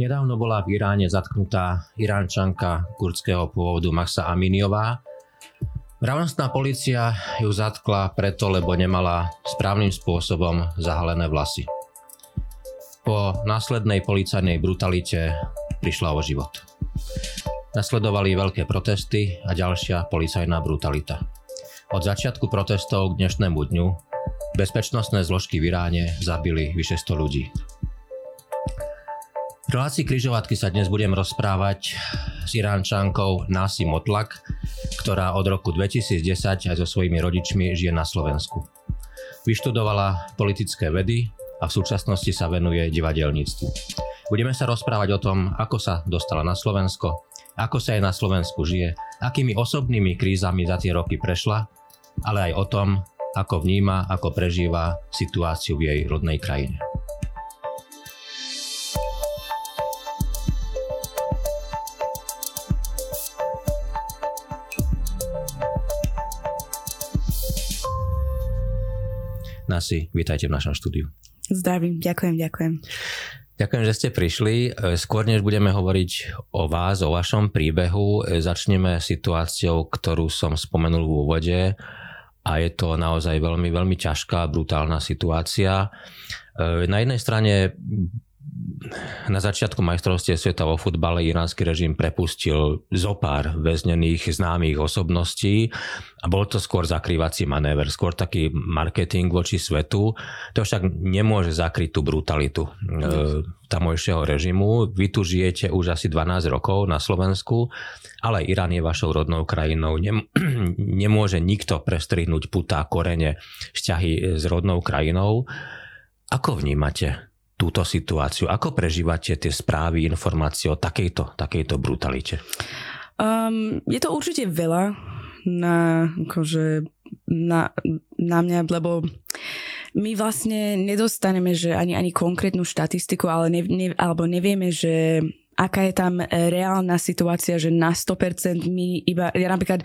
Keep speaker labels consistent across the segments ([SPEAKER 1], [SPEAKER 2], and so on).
[SPEAKER 1] Nedávno bola v Iráne zatknutá iránčanka kurdského pôvodu Masa Aminiová. Mravnostná policia ju zatkla preto, lebo nemala správnym spôsobom zahalené vlasy. Po následnej policajnej brutalite prišla o život. Nasledovali veľké protesty a ďalšia policajná brutalita. Od začiatku protestov k dnešnému dňu bezpečnostné zložky v Iráne zabili vyše 100 ľudí. Relácii križovatky sa dnes budem rozprávať s Iránčankou Nasi Motlak, ktorá od roku 2010 aj so svojimi rodičmi žije na Slovensku. Vyštudovala politické vedy a v súčasnosti sa venuje divadelníctvu. Budeme sa rozprávať o tom, ako sa dostala na Slovensko, ako sa jej na Slovensku žije, akými osobnými krízami za tie roky prešla, ale aj o tom, ako vníma, ako prežíva situáciu v jej rodnej krajine. Nasi, vítajte v našom štúdiu.
[SPEAKER 2] Zdravím, ďakujem, ďakujem.
[SPEAKER 1] Ďakujem, že ste prišli. E, skôr než budeme hovoriť o vás, o vašom príbehu, e, začneme situáciou, ktorú som spomenul v úvode a je to naozaj veľmi, veľmi ťažká, brutálna situácia. E, na jednej strane na začiatku majstrovstie sveta vo futbale iránsky režim prepustil zo pár väznených známych osobností a bol to skôr zakrývací manéver, skôr taký marketing voči svetu. To však nemôže zakryť tú brutalitu e, tamojšieho režimu. Vy tu žijete už asi 12 rokov na Slovensku, ale Irán je vašou rodnou krajinou. Nem, nemôže nikto prestrihnúť putá korene vzťahy s rodnou krajinou. Ako vnímate túto situáciu? Ako prežívate tie správy, informácie o takejto, takejto brutalite?
[SPEAKER 2] Um, je to určite veľa na, akože, na, na mňa, lebo my vlastne nedostaneme že ani, ani konkrétnu štatistiku, ale ne, ne, alebo nevieme, že aká je tam reálna situácia, že na 100% my iba, ja napríklad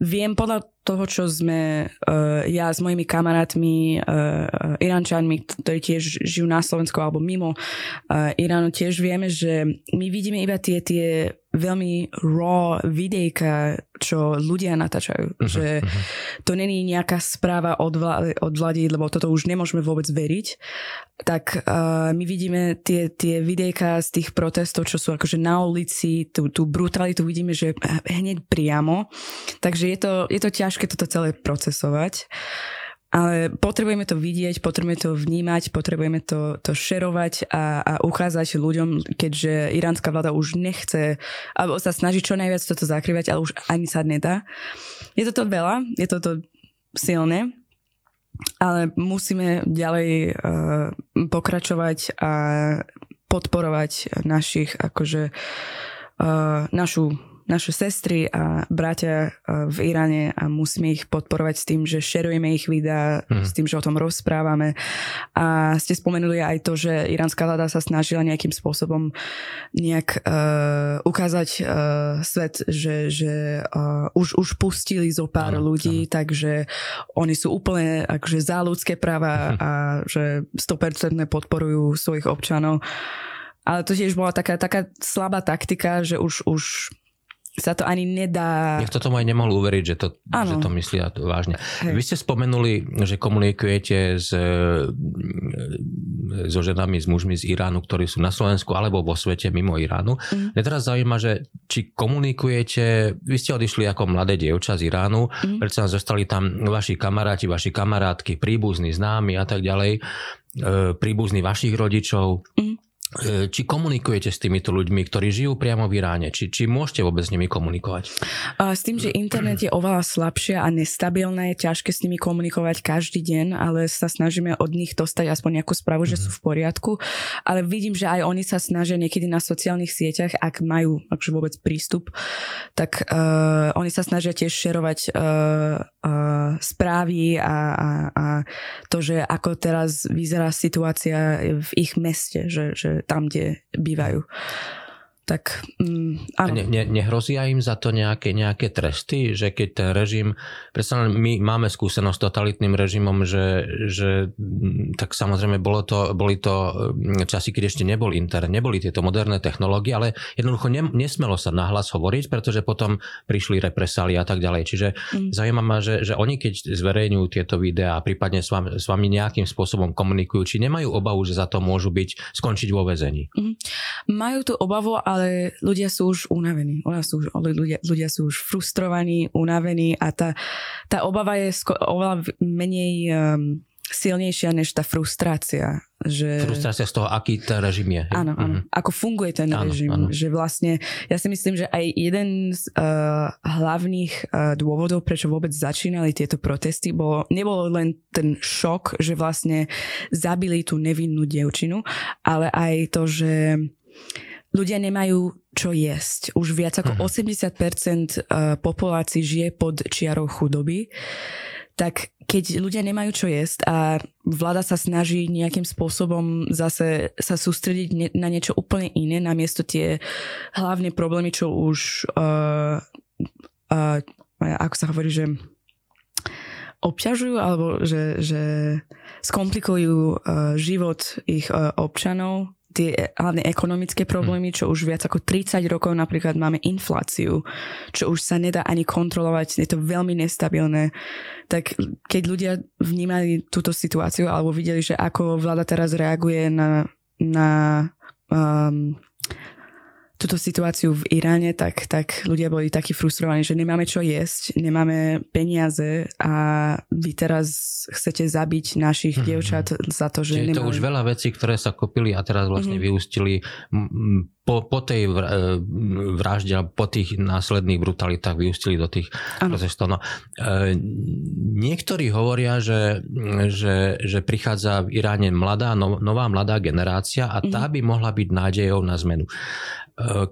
[SPEAKER 2] viem podľa toho, čo sme uh, ja s mojimi kamarátmi, uh, Irančanmi, ktorí tiež žijú na Slovensku alebo mimo uh, Iránu, tiež vieme, že my vidíme iba tie, tie veľmi raw videjka, čo ľudia natáčajú. Uh-huh, že uh-huh. to není nejaká správa od, vlády, od vlády, lebo toto už nemôžeme vôbec veriť. Tak uh, my vidíme tie, tie videjka z tých protestov, čo sú akože na ulici, tú, tú brutalitu vidíme, že hneď priamo. Takže je to, je to ťažké ťažké toto celé procesovať. Ale potrebujeme to vidieť, potrebujeme to vnímať, potrebujeme to, to šerovať a, a ukázať ľuďom, keďže iránska vláda už nechce, alebo sa snaží čo najviac toto zakrývať, ale už ani sa nedá. Je toto veľa, je toto silné, ale musíme ďalej uh, pokračovať a podporovať našich, akože uh, našu naše sestry a bratia e, v Iráne a musíme ich podporovať s tým, že šerujeme ich videá, mm. s tým, že o tom rozprávame. A ste spomenuli aj to, že iránska vláda sa snažila nejakým spôsobom nejak uh, ukázať uh, svet, že, že uh, už, už pustili zo pár ano, ľudí, ano. takže oni sú úplne akože za ľudské práva a že 100% podporujú svojich občanov. Ale to tiež bola taká, taká slabá taktika, že už, už sa to ani nedá...
[SPEAKER 1] Niekto tomu aj nemohol uveriť, že to, že to myslia vážne. Hej. Vy ste spomenuli, že komunikujete s, so ženami, s mužmi z Iránu, ktorí sú na Slovensku alebo vo svete mimo Iránu. Mm. Mňa teraz zaujíma, že či komunikujete, vy ste odišli ako mladé dievča z Iránu, mm. predsa zostali tam vaši kamaráti, vaši kamarátky, príbuzní, známi a tak ďalej, e, príbuzní vašich rodičov. Mm E, či komunikujete s týmito ľuďmi, ktorí žijú priamo v Iráne? Či, či môžete vôbec s nimi komunikovať?
[SPEAKER 2] S tým, že internet je oveľa slabšie a nestabilné, je ťažké s nimi komunikovať každý deň, ale sa snažíme od nich dostať aspoň nejakú správu, že sú v poriadku. Ale vidím, že aj oni sa snažia niekedy na sociálnych sieťach, ak majú akže vôbec prístup, tak uh, oni sa snažia tiež šerovať uh, uh, správy a, a, a to, že ako teraz vyzerá situácia v ich meste, že, že tam, kde bývajú. Tak mm, áno.
[SPEAKER 1] Ne, ne, nehrozia im za to nejaké, nejaké tresty, že keď ten režim, predsa my máme skúsenosť s totalitným režimom, že, že mm, tak samozrejme bolo to, boli to mm, časy, keď ešte nebol internet, neboli tieto moderné technológie, ale jednoducho ne, nesmelo sa nahlas hovoriť, pretože potom prišli represály a tak ďalej. Čiže mm. zaujíma ma, že, že oni keď zverejňujú tieto videá a prípadne s vami, s vami nejakým spôsobom komunikujú, či nemajú obavu, že za to môžu byť, skončiť vo väzení. Mm.
[SPEAKER 2] Majú tú obavu, ale ľudia sú už unavení. Ľudia sú už, ľudia, ľudia sú už frustrovaní, unavení a tá, tá obava je sko- oveľa menej um, silnejšia než tá frustrácia. Že...
[SPEAKER 1] Frustrácia z toho, aký ten režim je.
[SPEAKER 2] Áno, áno. Mm-hmm. Ako funguje ten áno, režim. Áno. Že vlastne, ja si myslím, že aj jeden z uh, hlavných uh, dôvodov, prečo vôbec začínali tieto protesty, bolo, nebolo len ten šok, že vlastne zabili tú nevinnú dievčinu, ale aj to, že ľudia nemajú čo jesť. Už viac ako uh-huh. 80% eh, populácií žije pod čiarou chudoby. Tak keď ľudia nemajú čo jesť a vláda sa snaží nejakým spôsobom zase sa sústrediť na niečo úplne iné, namiesto tie hlavné problémy, čo už uh, uh, ako sa hovorí, že obťažujú alebo že, že skomplikujú uh, život ich uh, občanov, tie hlavne ekonomické problémy, čo už viac ako 30 rokov napríklad máme infláciu, čo už sa nedá ani kontrolovať, je to veľmi nestabilné. Tak keď ľudia vnímali túto situáciu alebo videli, že ako vláda teraz reaguje na, na um, túto situáciu v Iráne, tak, tak ľudia boli takí frustrovaní, že nemáme čo jesť, nemáme peniaze a vy teraz chcete zabiť našich mm-hmm. dievčat za to, že
[SPEAKER 1] Čiže
[SPEAKER 2] nemáme...
[SPEAKER 1] to už veľa vecí, ktoré sa kopili a teraz vlastne mm-hmm. vyústili po, po tej e, vražde po tých následných brutalitách vyústili do tých protestov. No, e, niektorí hovoria, že, že, že prichádza v Iráne mladá, no, nová mladá generácia a tá mm-hmm. by mohla byť nádejou na zmenu.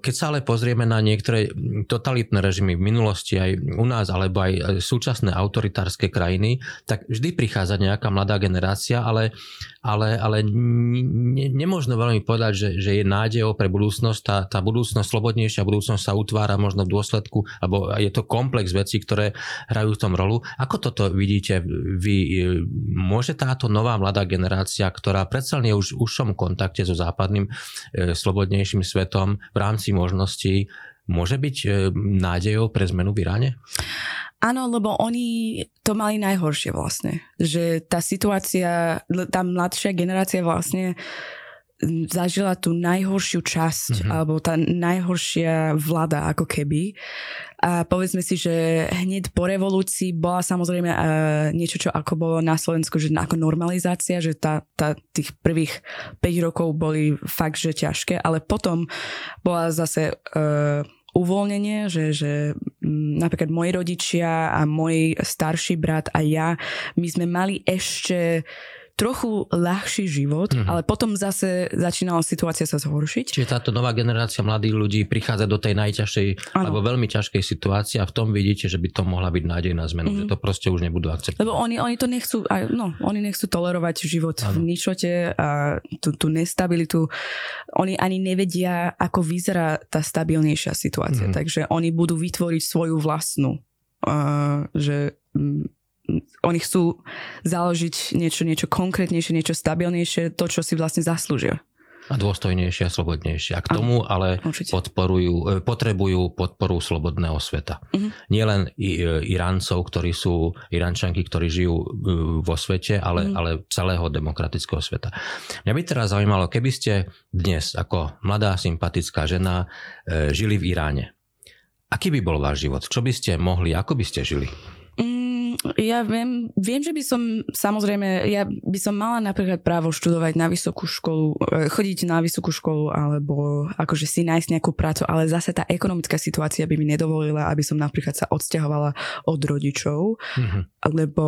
[SPEAKER 1] Keď sa ale pozrieme na niektoré totalitné režimy v minulosti aj u nás, alebo aj súčasné autoritárske krajiny, tak vždy prichádza nejaká mladá generácia, ale, ale, ale ne, nemôžno veľmi povedať, že, že je nádejou pre budúcnosť. Tá, tá budúcnosť, slobodnejšia budúcnosť sa utvára možno v dôsledku, alebo je to komplex vecí, ktoré hrajú v tom rolu. Ako toto vidíte vy? Môže táto nová mladá generácia, ktorá predsa je už v užšom kontakte so západným e, slobodnejším svetom, v rámci možností môže byť e, nádejou pre zmenu v Iráne?
[SPEAKER 2] Áno, lebo oni to mali najhoršie vlastne. Že tá situácia, tá mladšia generácia vlastne zažila tú najhoršiu časť, mm-hmm. alebo tá najhoršia vláda ako keby. A povedzme si, že hneď po revolúcii bola samozrejme uh, niečo, čo ako bolo na Slovensku, že ako normalizácia, že tá, tá, tých prvých 5 rokov boli fakt, že ťažké, ale potom bola zase uh, uvoľnenie, že, že napríklad moji rodičia a môj starší brat a ja, my sme mali ešte trochu ľahší život, mm-hmm. ale potom zase začínala situácia sa zhoršiť.
[SPEAKER 1] Čiže táto nová generácia mladých ľudí prichádza do tej najťažšej ano. alebo veľmi ťažkej situácie a v tom vidíte, že by to mohla byť nádej na zmenu, mm-hmm. že to proste už nebudú akceptovať.
[SPEAKER 2] Lebo oni, oni to nechcú, no, oni nechcú tolerovať život ano. v ničote a tú, tú nestabilitu. Oni ani nevedia, ako vyzerá tá stabilnejšia situácia, mm-hmm. takže oni budú vytvoriť svoju vlastnú. Uh, že oni chcú založiť niečo, niečo konkrétnejšie, niečo stabilnejšie, to, čo si vlastne zaslúžia.
[SPEAKER 1] A dôstojnejšie a slobodnejšie. A k tomu ale podporujú, e, potrebujú podporu slobodného sveta. Uh-huh. Nie len e, Iráncov, ktorí sú Iránčanky, ktorí žijú e, vo svete, ale, uh-huh. ale celého demokratického sveta. Mňa by teraz zaujímalo, keby ste dnes ako mladá sympatická žena žili v Iráne. Aký by bol váš život? Čo by ste mohli, ako by ste žili?
[SPEAKER 2] Ja viem, viem, že by som, samozrejme, ja by som mala napríklad právo študovať na vysokú školu, e, chodiť na vysokú školu alebo akože si nájsť nejakú prácu, ale zase tá ekonomická situácia by mi nedovolila, aby som napríklad sa odsťahovala od rodičov, mm-hmm. lebo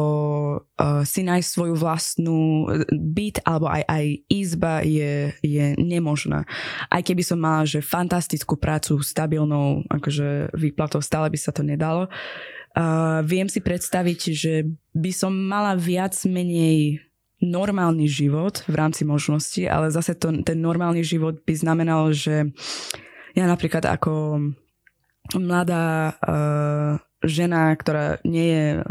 [SPEAKER 2] uh, si nájsť svoju vlastnú byt alebo aj, aj izba je, je nemožná. Aj keby som mala, že fantastickú prácu, stabilnou akože výplatou, stále by sa to nedalo. Viem si predstaviť, že by som mala viac menej normálny život v rámci možnosti, ale zase to, ten normálny život by znamenal, že ja napríklad ako mladá uh, žena, ktorá nie je uh,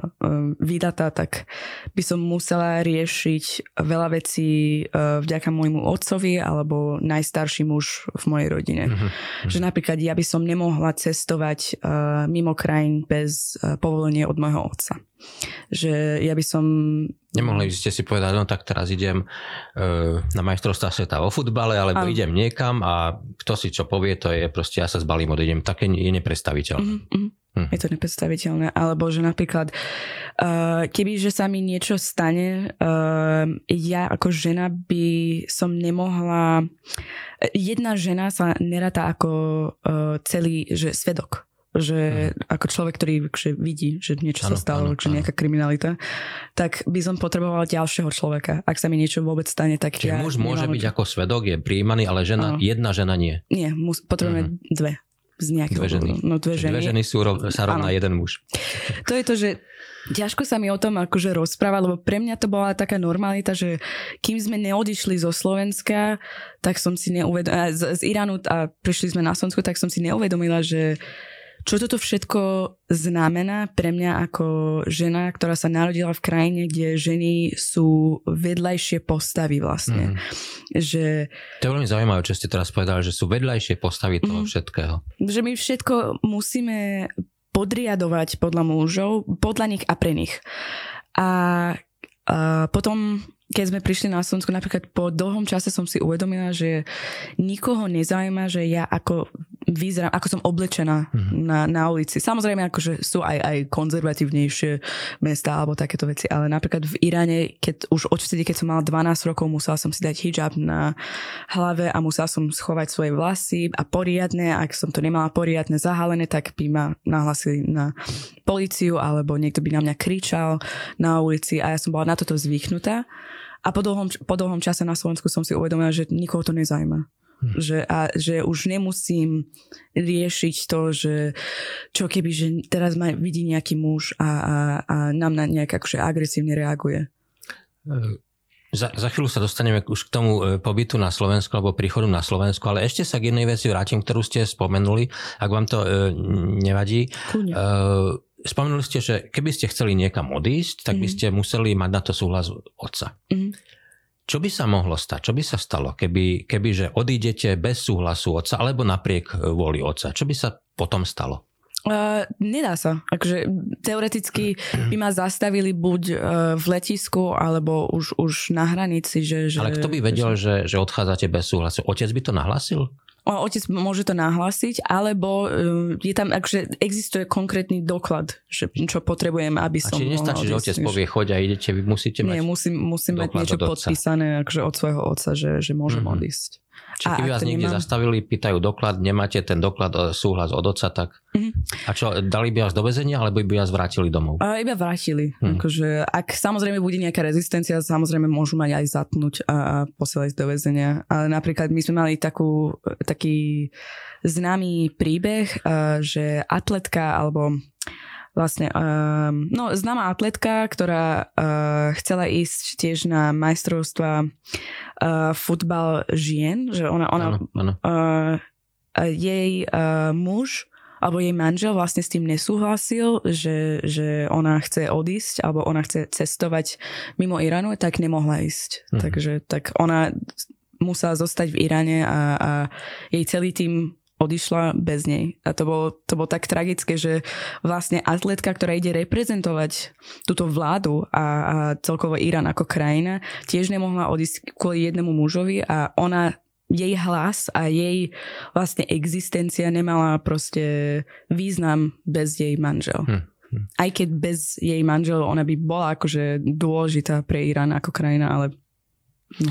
[SPEAKER 2] vydatá, tak by som musela riešiť veľa vecí uh, vďaka môjmu otcovi alebo najstarší muž v mojej rodine. Mm-hmm. Že napríklad ja by som nemohla cestovať uh, mimo krajín bez uh, povolenia od môjho otca. Že ja by som...
[SPEAKER 1] Nemohli by ste si povedať, no tak teraz idem uh, na majstrovstvá sveta vo futbale, alebo ano. idem niekam a kto si čo povie, to je proste ja sa zbalím, odídem. Také je nepredstaviteľné. Mm-hmm.
[SPEAKER 2] Hm. Je to nepredstaviteľné. Alebo že napríklad, uh, keby že sa mi niečo stane, uh, ja ako žena by som nemohla... Jedna žena sa neráta ako uh, celý že svedok že mm. ako človek, ktorý že vidí, že niečo ano, sa stalo, ano, že nejaká kriminalita, tak by som potrebovala ďalšieho človeka. Ak sa mi niečo vôbec stane, tak
[SPEAKER 1] Čiže ja... muž môže byť ako svedok, je príjmaný, ale žena, ano. jedna žena nie.
[SPEAKER 2] Nie, mus, potrebujeme mm. dve z nejakého
[SPEAKER 1] dve ženy.
[SPEAKER 2] No, dve ženy.
[SPEAKER 1] Dve ženy sú sa rovná jeden muž.
[SPEAKER 2] To je to, že ťažko sa mi o tom akože rozprávať, lebo pre mňa to bola taká normalita, že kým sme neodišli zo Slovenska, tak som si neuvedomila, z, z Iránu a prišli sme na Slovensku, tak som si neuvedomila, že čo toto všetko znamená pre mňa ako žena, ktorá sa narodila v krajine, kde ženy sú vedľajšie postavy vlastne. Mm. Že...
[SPEAKER 1] To je veľmi zaujímavé, čo ste teraz povedali, že sú vedľajšie postavy toho mm. všetkého.
[SPEAKER 2] Že my všetko musíme podriadovať podľa mužov, podľa nich a pre nich. A, a potom keď sme prišli na Slovensku, napríklad po dlhom čase som si uvedomila, že nikoho nezaujíma, že ja ako vyzerám, ako som oblečená mm-hmm. na, na ulici. Samozrejme, akože sú aj, aj konzervatívnejšie mesta alebo takéto veci, ale napríklad v Iráne, keď už odvtedy, keď som mala 12 rokov, musela som si dať hijab na hlave a musela som schovať svoje vlasy a poriadne, ak som to nemala poriadne zahalené, tak by ma nahlasili na policiu alebo niekto by na mňa kričal na ulici a ja som bola na toto zvyknutá. A po dlhom, po dlhom čase na Slovensku som si uvedomila, že nikoho to nezaujíma. Hm. Že, a, že už nemusím riešiť to, že čo keby, že teraz ma vidí nejaký muž a, a, a nám na nejak akože agresívne reaguje.
[SPEAKER 1] Za, za chvíľu sa dostaneme už k tomu e, pobytu na Slovensku alebo príchodu na Slovensku, ale ešte sa k jednej veci vrátim, ktorú ste spomenuli, ak vám to e, nevadí. E, spomenuli ste, že keby ste chceli niekam odísť, tak mm. by mhm. ste museli mať na to súhlas otca. Mm. Čo by sa mohlo stať? Čo by sa stalo, keby, keby že odídete bez súhlasu otca alebo napriek e, vôli otca? Čo by sa potom stalo?
[SPEAKER 2] Uh, nedá sa. Akože, teoreticky by ma zastavili buď uh, v letisku, alebo už, už na hranici. Že, že,
[SPEAKER 1] Ale kto by vedel, že, že odchádzate bez súhlasu? Otec by to nahlasil?
[SPEAKER 2] Otec môže to nahlásiť, alebo uh, je tam, akože existuje konkrétny doklad, že čo potrebujem, aby som... A
[SPEAKER 1] či nestačí, že otec povie, choď a idete, vy musíte mať...
[SPEAKER 2] Nie, musím, musím mať niečo podpísané akože od svojho otca, že, že môžem mm-hmm. odísť.
[SPEAKER 1] Čiže keby vás niekde nemám... zastavili, pýtajú doklad, nemáte ten doklad e, súhlas od otca, tak... Mm-hmm. A čo, dali by vás do väzenia, alebo by vás vrátili domov?
[SPEAKER 2] A iba vrátili. Mm. Akože, ak samozrejme bude nejaká rezistencia, samozrejme môžu mať aj zatnúť a, a posielať do väzenia. Ale napríklad my sme mali takú, taký známy príbeh, že atletka alebo vlastne um, no, známa atletka, ktorá uh, chcela ísť tiež na majstrovstva uh, futbal žien, že ona, ona ano, ano. Uh, jej uh, muž alebo jej manžel vlastne s tým nesúhlasil, že, že ona chce odísť alebo ona chce cestovať mimo Iránu, tak nemohla ísť. Mhm. Takže tak ona musela zostať v Iráne a, a jej celý tým odišla bez nej. A to bolo, to bolo tak tragické, že vlastne atletka, ktorá ide reprezentovať túto vládu a, a celkovo Irán ako krajina, tiež nemohla odísť kvôli jednému mužovi a ona jej hlas a jej vlastne existencia nemala proste význam bez jej manžel. Hm. hm. Aj keď bez jej manžel ona by bola akože dôležitá pre Irán ako krajina, ale... No.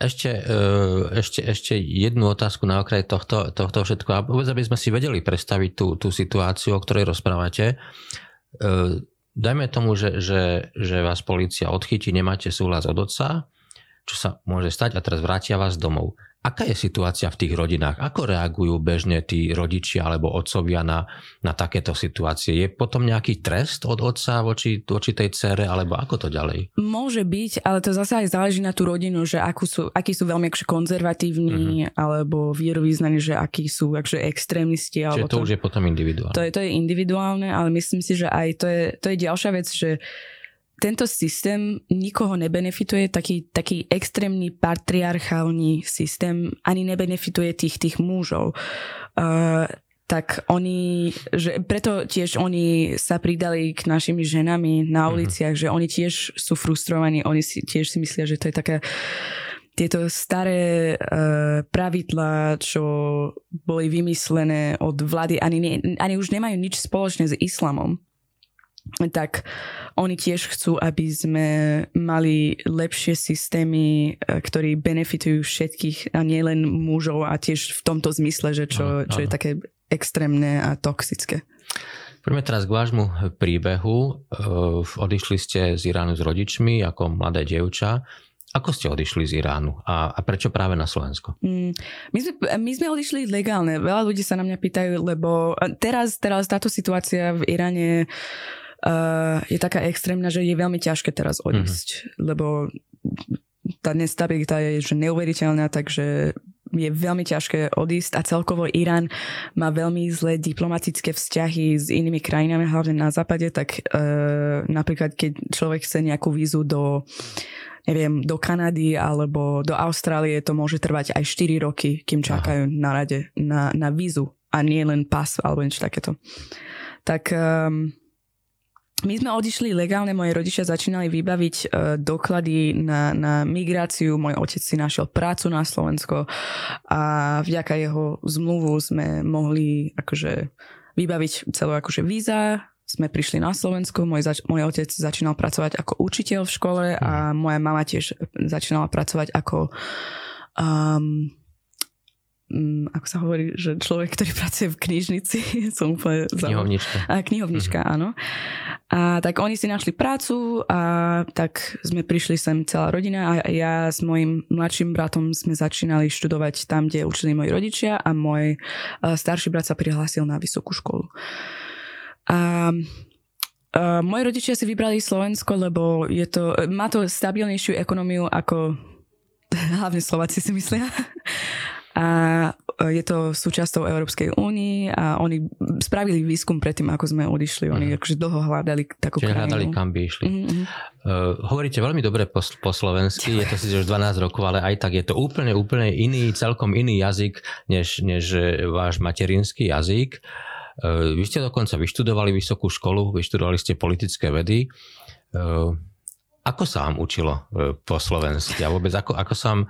[SPEAKER 1] Ešte, e, ešte, ešte jednu otázku na okraj tohto, tohto všetko. A vôbec, aby sme si vedeli predstaviť tú, tú situáciu, o ktorej rozprávate. E, dajme tomu, že, že, že vás policia odchytí, nemáte súhlas od otca. Čo sa môže stať a teraz vrátia vás domov. Aká je situácia v tých rodinách? Ako reagujú bežne tí rodičia alebo otcovia na, na takéto situácie? Je potom nejaký trest od otca voči, voči tej cere, alebo ako to ďalej?
[SPEAKER 2] Môže byť, ale to zase aj záleží na tú rodinu, že akú sú, akí sú veľmi akže konzervatívni, uh-huh. alebo vierovýznaní, že akí sú akže extrémisti.
[SPEAKER 1] Čiže to, to už je potom individuálne.
[SPEAKER 2] To je, to je individuálne, ale myslím si, že aj to je, to je ďalšia vec, že tento systém nikoho nebenefituje, taký, taký extrémny patriarchálny systém ani nebenefituje tých, tých mužov. Uh, tak oni, že preto tiež oni sa pridali k našimi ženami na mhm. uliciach, mm-hmm. že oni tiež sú frustrovaní, oni si tiež si myslia, že to je také tieto staré uh, pravidlá, čo boli vymyslené od vlády, ani, ne, ani už nemajú nič spoločné s islamom tak oni tiež chcú, aby sme mali lepšie systémy, e, ktorí benefitujú všetkých a nielen mužov a tiež v tomto zmysle, že čo, čo je také extrémne a toxické.
[SPEAKER 1] Poďme teraz k vášmu príbehu. E, odišli ste z Iránu s rodičmi ako mladé dievča. Ako ste odišli z Iránu a, a prečo práve na Slovensko? Mm,
[SPEAKER 2] my, sme, my sme odišli legálne. Veľa ľudí sa na mňa pýtajú, lebo teraz, teraz táto situácia v Iráne uh, je taká extrémna, že je veľmi ťažké teraz odísť, mm-hmm. lebo tá nestabilita je že neuveriteľná, takže je veľmi ťažké odísť a celkovo Irán má veľmi zlé diplomatické vzťahy s inými krajinami, hlavne na západe, tak uh, napríklad keď človek chce nejakú vízu do neviem, do Kanady alebo do Austrálie, to môže trvať aj 4 roky, kým čakajú Aha. na rade na, na vízu a nie len pas alebo niečo takéto. Tak um, my sme odišli legálne, moji rodičia začínali vybaviť uh, doklady na, na migráciu, môj otec si našiel prácu na Slovensko a vďaka jeho zmluvu sme mohli akože vybaviť celú akože víza, sme prišli na Slovensko, môj, zač- môj otec začínal pracovať ako učiteľ v škole a mhm. moja mama tiež začínala pracovať ako um, Mm, ako sa hovorí, že človek, ktorý pracuje v knižnici, som úplne...
[SPEAKER 1] Knihovnička.
[SPEAKER 2] A, knihovnička, mm-hmm. áno. A tak oni si našli prácu a tak sme prišli sem celá rodina a ja s mojim mladším bratom sme začínali študovať tam, kde učili moji rodičia a môj starší brat sa prihlásil na vysokú školu. A Uh, moji rodičia si vybrali Slovensko, lebo je to, má to stabilnejšiu ekonómiu ako hlavne Slováci si myslia a e, je to súčasťou Európskej únii a oni spravili výskum predtým, ako sme odišli. Oni uh-huh. akože dlho hľadali takú
[SPEAKER 1] Čiže krajinu. hľadali, kam by išli. Uh-huh. Uh, hovoríte veľmi dobre po, po slovensky, je to síce už 12 rokov, ale aj tak je to úplne, úplne iný, celkom iný jazyk, než, než váš materinský jazyk. Uh, vy ste dokonca vyštudovali vysokú školu, vyštudovali ste politické vedy. Uh, ako sa vám učilo po slovensky a vôbec ako, ako sa vám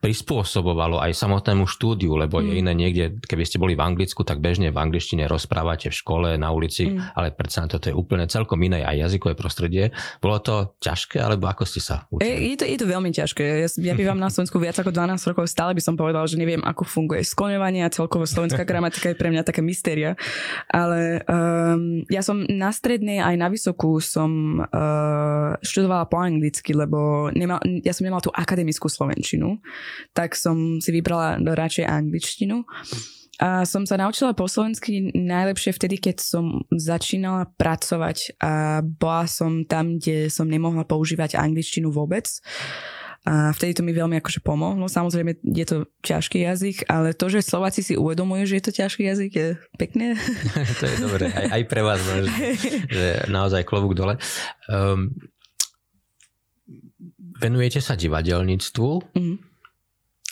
[SPEAKER 1] prispôsobovalo aj samotnému štúdiu, lebo mm. je iné niekde, keby ste boli v Anglicku, tak bežne v angličtine rozprávate v škole, na ulici, mm. ale predsa toto je úplne celkom iné aj jazykové prostredie. Bolo to ťažké, alebo ako ste sa učili?
[SPEAKER 2] Je, je, to, je to veľmi ťažké. Ja, ja bývam na Slovensku viac ako 12 rokov, stále by som povedal, že neviem, ako funguje skloňovanie a celkovo slovenská gramatika je pre mňa taká mystéria. Ale um, ja som na strednej aj na vysokú som uh, študovala po anglicky, lebo nemal, ja som nemala tú akademickú slovenčinu tak som si vybrala radšej angličtinu. A som sa naučila po slovensky najlepšie vtedy, keď som začínala pracovať a bola som tam, kde som nemohla používať angličtinu vôbec. A vtedy to mi veľmi akože pomohlo. Samozrejme je to ťažký jazyk, ale to, že Slováci si uvedomujú, že je to ťažký jazyk, je pekné.
[SPEAKER 1] to je dobré, aj, aj pre vás, že, že naozaj klobúk dole. Um, venujete sa divadelníctvu. Mm.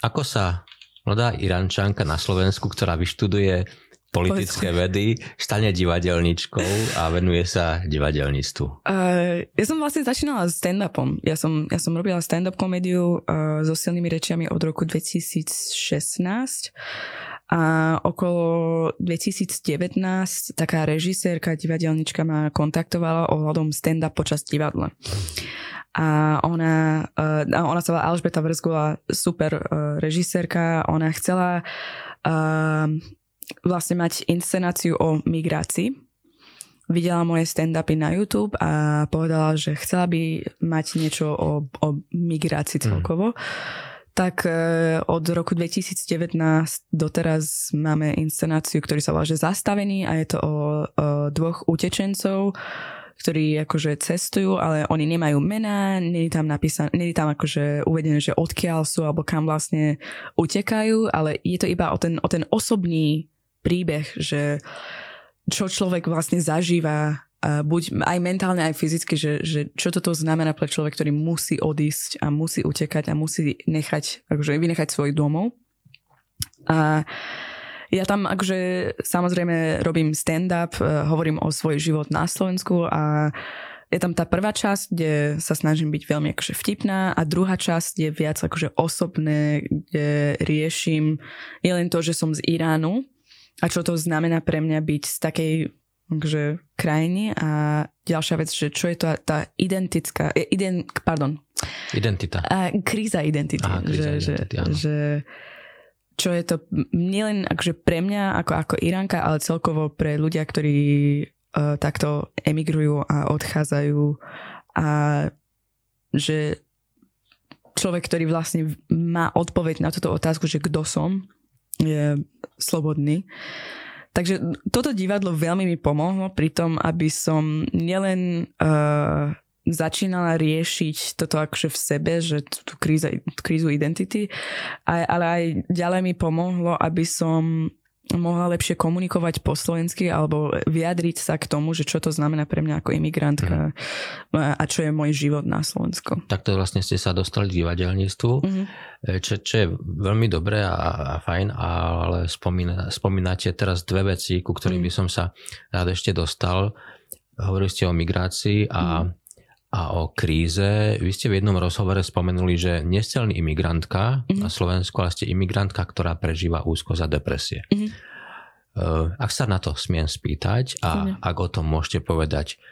[SPEAKER 1] Ako sa mladá Irančanka na Slovensku, ktorá vyštuduje politické vedy, stane divadelníčkou a venuje sa divadelníctvu?
[SPEAKER 2] Uh, ja som vlastne začínala s stand-upom. Ja som, ja som robila stand-up komédiu uh, so silnými rečiami od roku 2016 a okolo 2019 taká režisérka, divadelnička ma kontaktovala ohľadom stand-up počas divadla a ona, uh, ona sa volá Alžbeta Vrzgula, super uh, režisérka, ona chcela uh, vlastne mať inscenáciu o migrácii videla moje stand-upy na YouTube a povedala, že chcela by mať niečo o, o migrácii mhm. celkovo. Mm. Tak e, od roku 2019 doteraz máme inscenáciu, ktorý sa volá že Zastavený a je to o, o dvoch utečencov, ktorí akože cestujú, ale oni nemajú mená, nie je tam napísané, nie je tam akože uvedené, že odkiaľ sú alebo kam vlastne utekajú, ale je to iba o ten, o ten osobný príbeh, že čo človek vlastne zažíva buď aj mentálne, aj fyzicky, že, že čo toto znamená pre človek, ktorý musí odísť a musí utekať a musí nechať, akože vynechať svoj domov. A ja tam akože samozrejme robím stand-up, e, hovorím o svoj život na Slovensku a je tam tá prvá časť, kde sa snažím byť veľmi akože vtipná a druhá časť je viac akože osobné, kde riešim nielen to, že som z Iránu, a čo to znamená pre mňa byť z takej že krajiny a ďalšia vec, že čo je to tá identická, ident, pardon.
[SPEAKER 1] Identita.
[SPEAKER 2] A kríza identity. Aha, kríza že, identity, že, že čo je to nielen akože pre mňa ako, ako Iránka, ale celkovo pre ľudia, ktorí uh, takto emigrujú a odchádzajú a že človek, ktorý vlastne má odpoveď na túto otázku, že kto som, je slobodný. Takže toto divadlo veľmi mi pomohlo pri tom, aby som nielen uh, začínala riešiť toto akože v sebe, že tú, kríza, tú krízu identity, ale aj ďalej mi pomohlo, aby som mohla lepšie komunikovať po slovensky alebo vyjadriť sa k tomu, že čo to znamená pre mňa ako imigrantka mm. a čo je môj život na Slovensku.
[SPEAKER 1] Takto vlastne ste sa dostali k divadelníctvu, mm-hmm. čo, čo je veľmi dobré a, a fajn, ale spomína, spomínate teraz dve veci, ku ktorým mm. by som sa rád ešte dostal. Hovorili ste o migrácii a mm a o kríze. Vy ste v jednom rozhovore spomenuli, že nie ste len imigrantka mm-hmm. na Slovensku, ale ste imigrantka, ktorá prežíva úzko za depresie. Mm-hmm. Ak sa na to smiem spýtať a mm-hmm. ak o tom môžete povedať,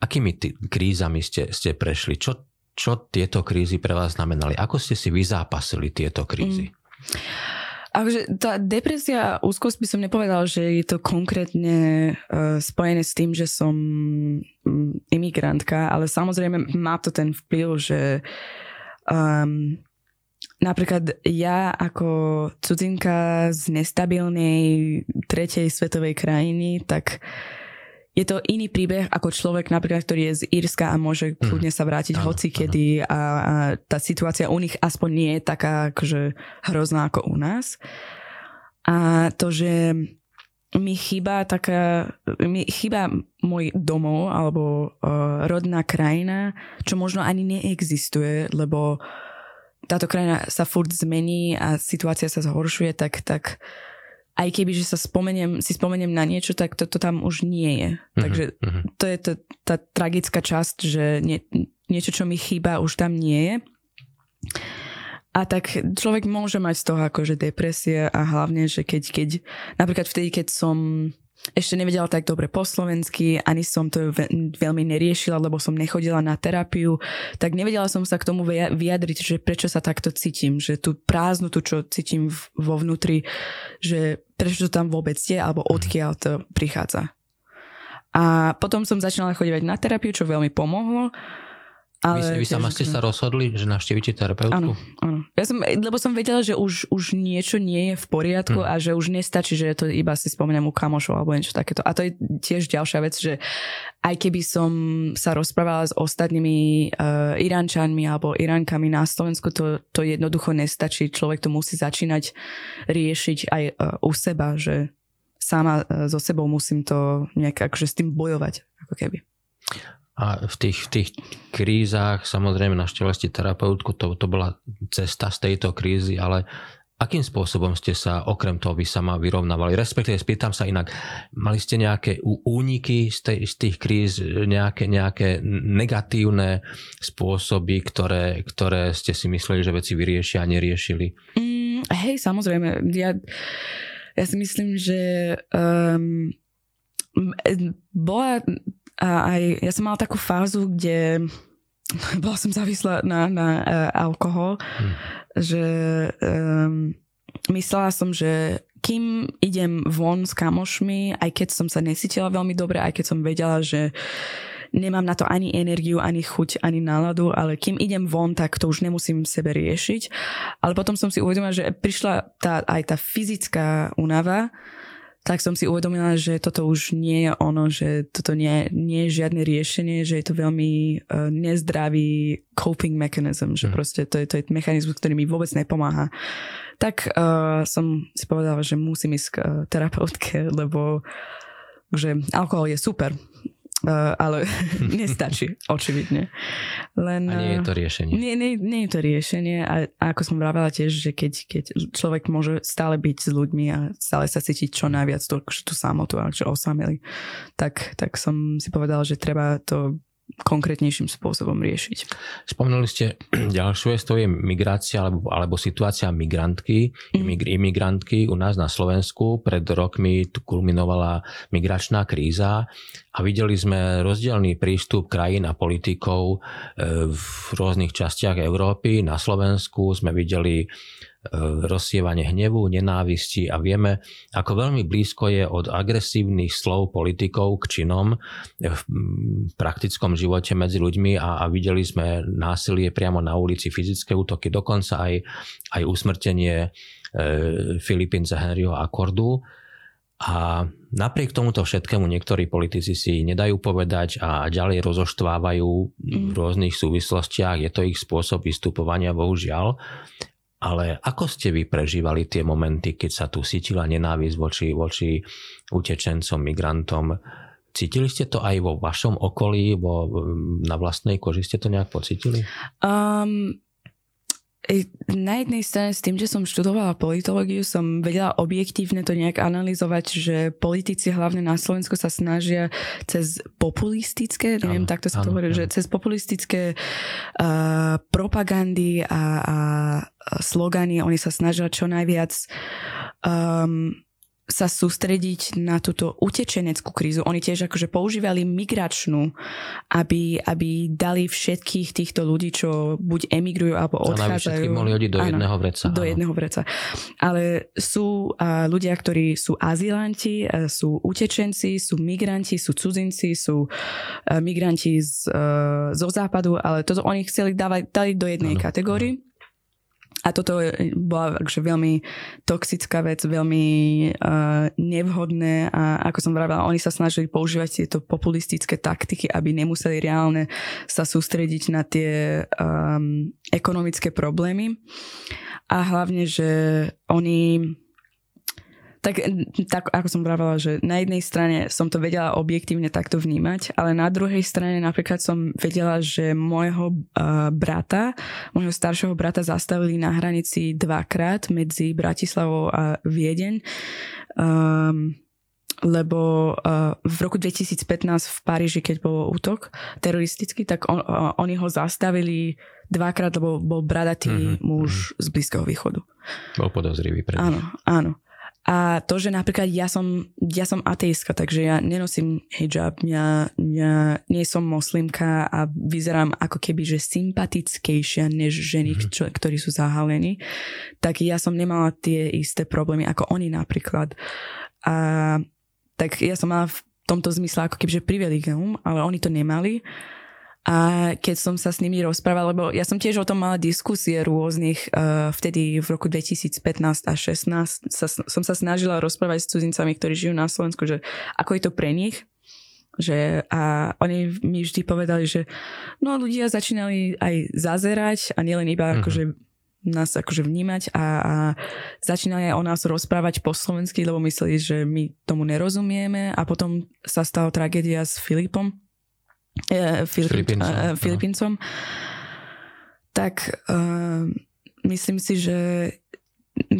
[SPEAKER 1] akými t- krízami ste, ste prešli? Čo, čo tieto krízy pre vás znamenali? Ako ste si vyzápasili tieto krízy? Mm.
[SPEAKER 2] Akože tá depresia a úzkosť by som nepovedal, že je to konkrétne uh, spojené s tým, že som um, imigrantka, ale samozrejme má to ten vplyv, že um, napríklad ja ako cudzinka z nestabilnej tretej svetovej krajiny, tak uh, je to iný príbeh ako človek napríklad, ktorý je z Írska a môže mm. kľudne sa vrátiť ano, hoci kedy a, a tá situácia u nich aspoň nie je taká akože hrozná ako u nás. A to, že mi chýba taká, mi chýba môj domov alebo uh, rodná krajina, čo možno ani neexistuje, lebo táto krajina sa furt zmení a situácia sa zhoršuje, tak, tak uh, aj keby, že sa spomeniem, si spomeniem na niečo, tak toto to tam už nie je. Uh-huh, Takže uh-huh. to je to, tá tragická časť, že nie, niečo, čo mi chýba, už tam nie je. A tak človek môže mať z toho akože depresie a hlavne, že keď, keď napríklad vtedy, keď som ešte nevedela tak dobre po slovensky, ani som to veľmi neriešila, lebo som nechodila na terapiu, tak nevedela som sa k tomu vyjadriť, že prečo sa takto cítim, že tú prázdnotu, čo cítim vo vnútri, že prečo to tam vôbec je, alebo odkiaľ to prichádza. A potom som začala chodívať na terapiu, čo veľmi pomohlo
[SPEAKER 1] ale vy, vy sama ste sa rozhodli, že navštívite terapeutku?
[SPEAKER 2] Áno, áno. Ja som, lebo som vedela, že už, už niečo nie je v poriadku hmm. a že už nestačí, že to iba si spomeniem u kamošov alebo niečo takéto. A to je tiež ďalšia vec, že aj keby som sa rozprávala s ostatnými uh, Iránčanmi alebo Iránkami na Slovensku, to, to jednoducho nestačí. Človek to musí začínať riešiť aj uh, u seba, že sama uh, so sebou musím to nejak akože s tým bojovať, ako keby.
[SPEAKER 1] A v tých, v tých krízach, samozrejme naštívali ste terapeutku, to, to bola cesta z tejto krízy, ale akým spôsobom ste sa okrem toho vy sama vyrovnávali? Respektíve spýtam sa inak, mali ste nejaké úniky z, tej, z tých kríz, nejaké, nejaké negatívne spôsoby, ktoré, ktoré ste si mysleli, že veci vyriešia a neriešili?
[SPEAKER 2] Mm, hej, samozrejme. Ja, ja si myslím, že um, bola a aj ja som mala takú fázu, kde bola som závislá na, na uh, alkohol, hmm. že um, myslela som, že kým idem von s kamošmi, aj keď som sa nesítila veľmi dobre, aj keď som vedela, že nemám na to ani energiu, ani chuť, ani náladu, ale kým idem von, tak to už nemusím sebe riešiť. Ale potom som si uvedomila, že prišla tá, aj tá fyzická únava, tak som si uvedomila, že toto už nie je ono, že toto nie, nie je žiadne riešenie, že je to veľmi uh, nezdravý coping mechanism, že mm. proste to je, to je mechanizmus, ktorý mi vôbec nepomáha. Tak uh, som si povedala, že musím ísť k uh, terapeutke, lebo že alkohol je super, Uh, ale nestačí, očividne.
[SPEAKER 1] Len, a nie je to riešenie.
[SPEAKER 2] Nie, nie, nie je to riešenie a, a ako som vravela tiež, že keď, keď človek môže stále byť s ľuďmi a stále sa cítiť čo najviac tú, tú samotu a čo osameli, tak, tak som si povedala, že treba to konkrétnejším spôsobom riešiť.
[SPEAKER 1] Spomenuli ste ďalšiu vec, to je migrácia alebo, alebo situácia migrantky, mm. imigrantky u nás na Slovensku. Pred rokmi tu kulminovala migračná kríza a videli sme rozdielný prístup krajín a politikov e, v rôznych častiach Európy. Na Slovensku sme videli rozsievanie hnevu, nenávisti a vieme, ako veľmi blízko je od agresívnych slov politikov k činom v praktickom živote medzi ľuďmi a, a videli sme násilie priamo na ulici, fyzické útoky, dokonca aj, aj usmrtenie e, Filipínca Henryho Akordu. A napriek tomuto všetkému niektorí politici si nedajú povedať a ďalej rozoštvávajú v mm. rôznych súvislostiach. Je to ich spôsob vystupovania, bohužiaľ. Ale ako ste vy prežívali tie momenty, keď sa tu cítila nenávisť voči, voči utečencom, migrantom? Cítili ste to aj vo vašom okolí, vo, na vlastnej koži ste to nejak pocítili?
[SPEAKER 2] Um, na jednej strane s tým, že som študovala politológiu, som vedela objektívne to nejak analyzovať, že politici hlavne na Slovensku sa snažia cez populistické, neviem, takto sa to hovorí, že cez populistické uh, propagandy a, a slogany, oni sa snažia čo najviac um, sa sústrediť na túto utečeneckú krízu. Oni tiež akože používali migračnú, aby, aby dali všetkých týchto ľudí, čo buď emigrujú alebo odchádzajú.
[SPEAKER 1] A mohli hodiť do áno, jedného vreca.
[SPEAKER 2] Do áno. jedného vreca. Ale sú uh, ľudia, ktorí sú azilanti, uh, sú utečenci, sú migranti, sú cudzinci, sú uh, migranti z, uh, zo západu, ale toto oni chceli dávať, dali do jednej áno, kategórii. Áno a toto bola akože veľmi toxická vec, veľmi uh, nevhodné a ako som vravila, oni sa snažili používať tieto populistické taktiky, aby nemuseli reálne sa sústrediť na tie um, ekonomické problémy. A hlavne, že oni tak, tak ako som vravela, že na jednej strane som to vedela objektívne takto vnímať, ale na druhej strane napríklad som vedela, že môjho uh, brata, môjho staršieho brata zastavili na hranici dvakrát medzi Bratislavou a Viedeň. Um, lebo uh, v roku 2015 v Paríži, keď bol útok teroristický, tak on, uh, oni ho zastavili dvakrát, lebo bol bradatý mm-hmm. muž z Blízkeho východu.
[SPEAKER 1] Bol podozrivý pre
[SPEAKER 2] Áno, áno. A to, že napríklad ja som, ja som ateistka, takže ja nenosím hijab, ja, ja nie som moslimka a vyzerám ako keby, že sympatickejšia než ženy, mm-hmm. čo, ktorí sú zahalení, tak ja som nemala tie isté problémy ako oni napríklad. A tak ja som mala v tomto zmysle ako keby, že privilegium, ale oni to nemali. A keď som sa s nimi rozprávala, lebo ja som tiež o tom mala diskusie rôznych, uh, vtedy v roku 2015 a 16 sa, som sa snažila rozprávať s cudzincami, ktorí žijú na Slovensku, že ako je to pre nich, že a oni mi vždy povedali, že no ľudia začínali aj zazerať a nielen iba mm-hmm. akože nás akože vnímať a, a začínali aj o nás rozprávať po slovensky, lebo mysleli, že my tomu nerozumieme a potom sa stala tragédia s Filipom, e, Filipín, e, Filipíncom, tak uh, myslím si, že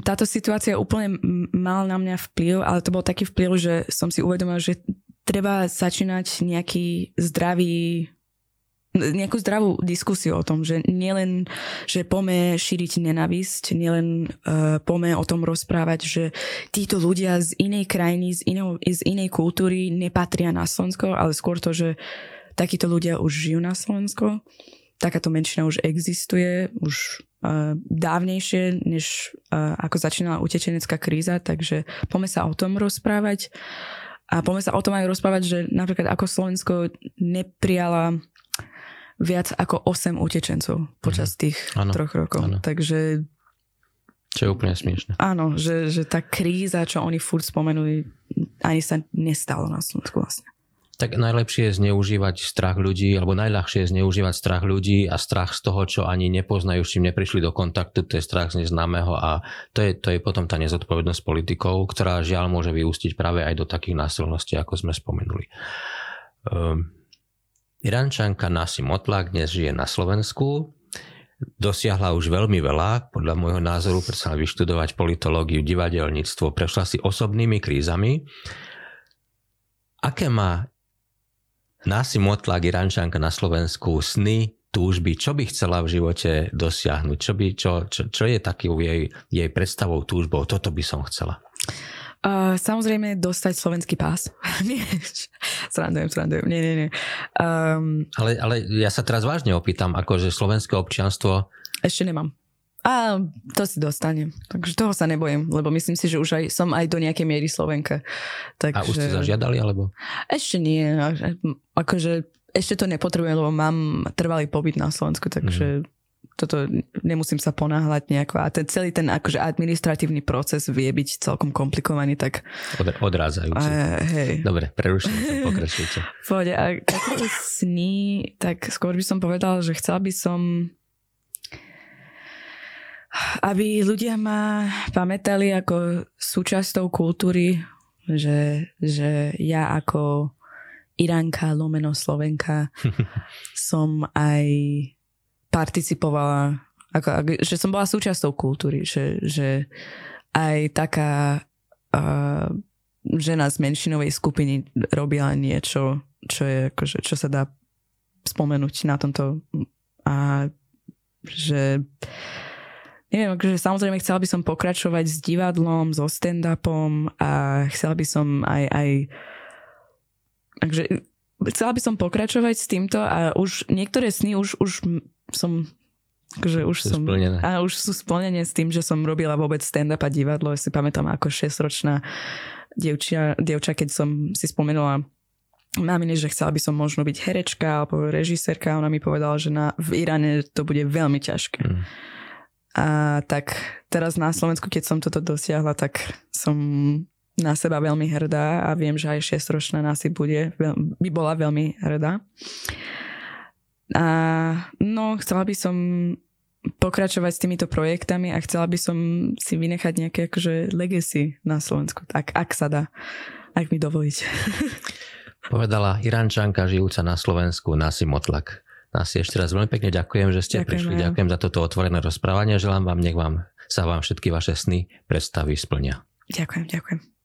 [SPEAKER 2] táto situácia úplne mala na mňa vplyv, ale to bol taký vplyv, že som si uvedomila, že treba začínať nejaký zdravý nejakú zdravú diskusiu o tom, že nielen, že pome šíriť nenavisť, nielen uh, pome o tom rozprávať, že títo ľudia z inej krajiny, z, inou, z inej kultúry nepatria na Slovensko, ale skôr to, že takíto ľudia už žijú na Slovensku takáto menšina už existuje, už uh, dávnejšie, než uh, ako začínala utečenecká kríza, takže poďme sa o tom rozprávať. A poďme sa o tom aj rozprávať, že napríklad ako Slovensko neprijala viac ako 8 utečencov počas mhm. tých ano, troch rokov. Ano. Takže
[SPEAKER 1] čo je úplne smiešne.
[SPEAKER 2] Áno, že, že tá kríza, čo oni furt spomenuli, ani sa nestalo na Slovensku vlastne.
[SPEAKER 1] Tak najlepšie je zneužívať strach ľudí, alebo najľahšie je zneužívať strach ľudí a strach z toho, čo ani nepoznajú, s čím neprišli do kontaktu, to je strach z neznámeho a to je, to je potom tá nezodpovednosť politikov, ktorá žiaľ môže vyústiť práve aj do takých násilností, ako sme spomenuli. Um, Irančanka Nasi Motlak dnes žije na Slovensku, dosiahla už veľmi veľa, podľa môjho názoru, predsa vyštudovať politológiu, divadelníctvo, prešla si osobnými krízami. Aké má Nasi Motlak, Irančanka na Slovensku, sny, túžby, čo by chcela v živote dosiahnuť, čo, by, čo, čo, čo je taký jej, jej predstavou, túžbou, toto by som chcela.
[SPEAKER 2] Uh, samozrejme dostať slovenský pás. nie, srandujem, srandujem. Nie, nie, nie. Um,
[SPEAKER 1] ale, ale ja sa teraz vážne opýtam, akože slovenské občianstvo...
[SPEAKER 2] Ešte nemám. A to si dostanem. Takže toho sa nebojím, lebo myslím si, že už aj, som aj do nejakej miery Slovenka.
[SPEAKER 1] Takže... A už ste zažiadali, alebo?
[SPEAKER 2] Ešte nie. Akože ešte to nepotrebujem, lebo mám trvalý pobyt na Slovensku, takže mm toto nemusím sa ponáhľať nejako a ten celý ten akože administratívny proces vie byť celkom komplikovaný, tak...
[SPEAKER 1] Od, odrádzajúci. A, hej. Dobre, preruším sa, pokračujte.
[SPEAKER 2] Pôjde, a také sny, tak skôr by som povedal, že chcela by som aby ľudia ma pamätali ako súčasťou kultúry, že, že ja ako Iránka, lomeno Slovenka som aj participovala, ako, že som bola súčasťou kultúry, že, že aj taká uh, žena z menšinovej skupiny robila niečo, čo, je, akože, čo sa dá spomenúť na tomto. A že neviem, akože samozrejme chcela by som pokračovať s divadlom, so stand-upom a chcela by som aj, aj takže chcela by som pokračovať s týmto a už niektoré sny už, už som akože už som, splnené. a už sú splnené s tým, že som robila vôbec stand-up a divadlo. Ja si pamätám ako 6-ročná dievčia, dievča, keď som si spomenula mamine, že chcela by som možno byť herečka alebo režisérka. Ona mi povedala, že na, v Iráne to bude veľmi ťažké. Mm. A tak teraz na Slovensku, keď som toto dosiahla, tak som na seba veľmi hrdá a viem, že aj 6-ročná nási bude, by bola veľmi hrdá. A no, chcela by som pokračovať s týmito projektami a chcela by som si vynechať nejaké akože legacy na Slovensku, tak ak sa dá, ak mi dovoliť.
[SPEAKER 1] Povedala Irančanka žijúca na Slovensku Nasi Motlak. Nasi ešte raz veľmi pekne ďakujem, že ste ďakujem, prišli. Ďakujem za toto otvorené rozprávanie. Želám vám, nech vám sa vám všetky vaše sny predstavy splnia.
[SPEAKER 2] Ďakujem, ďakujem.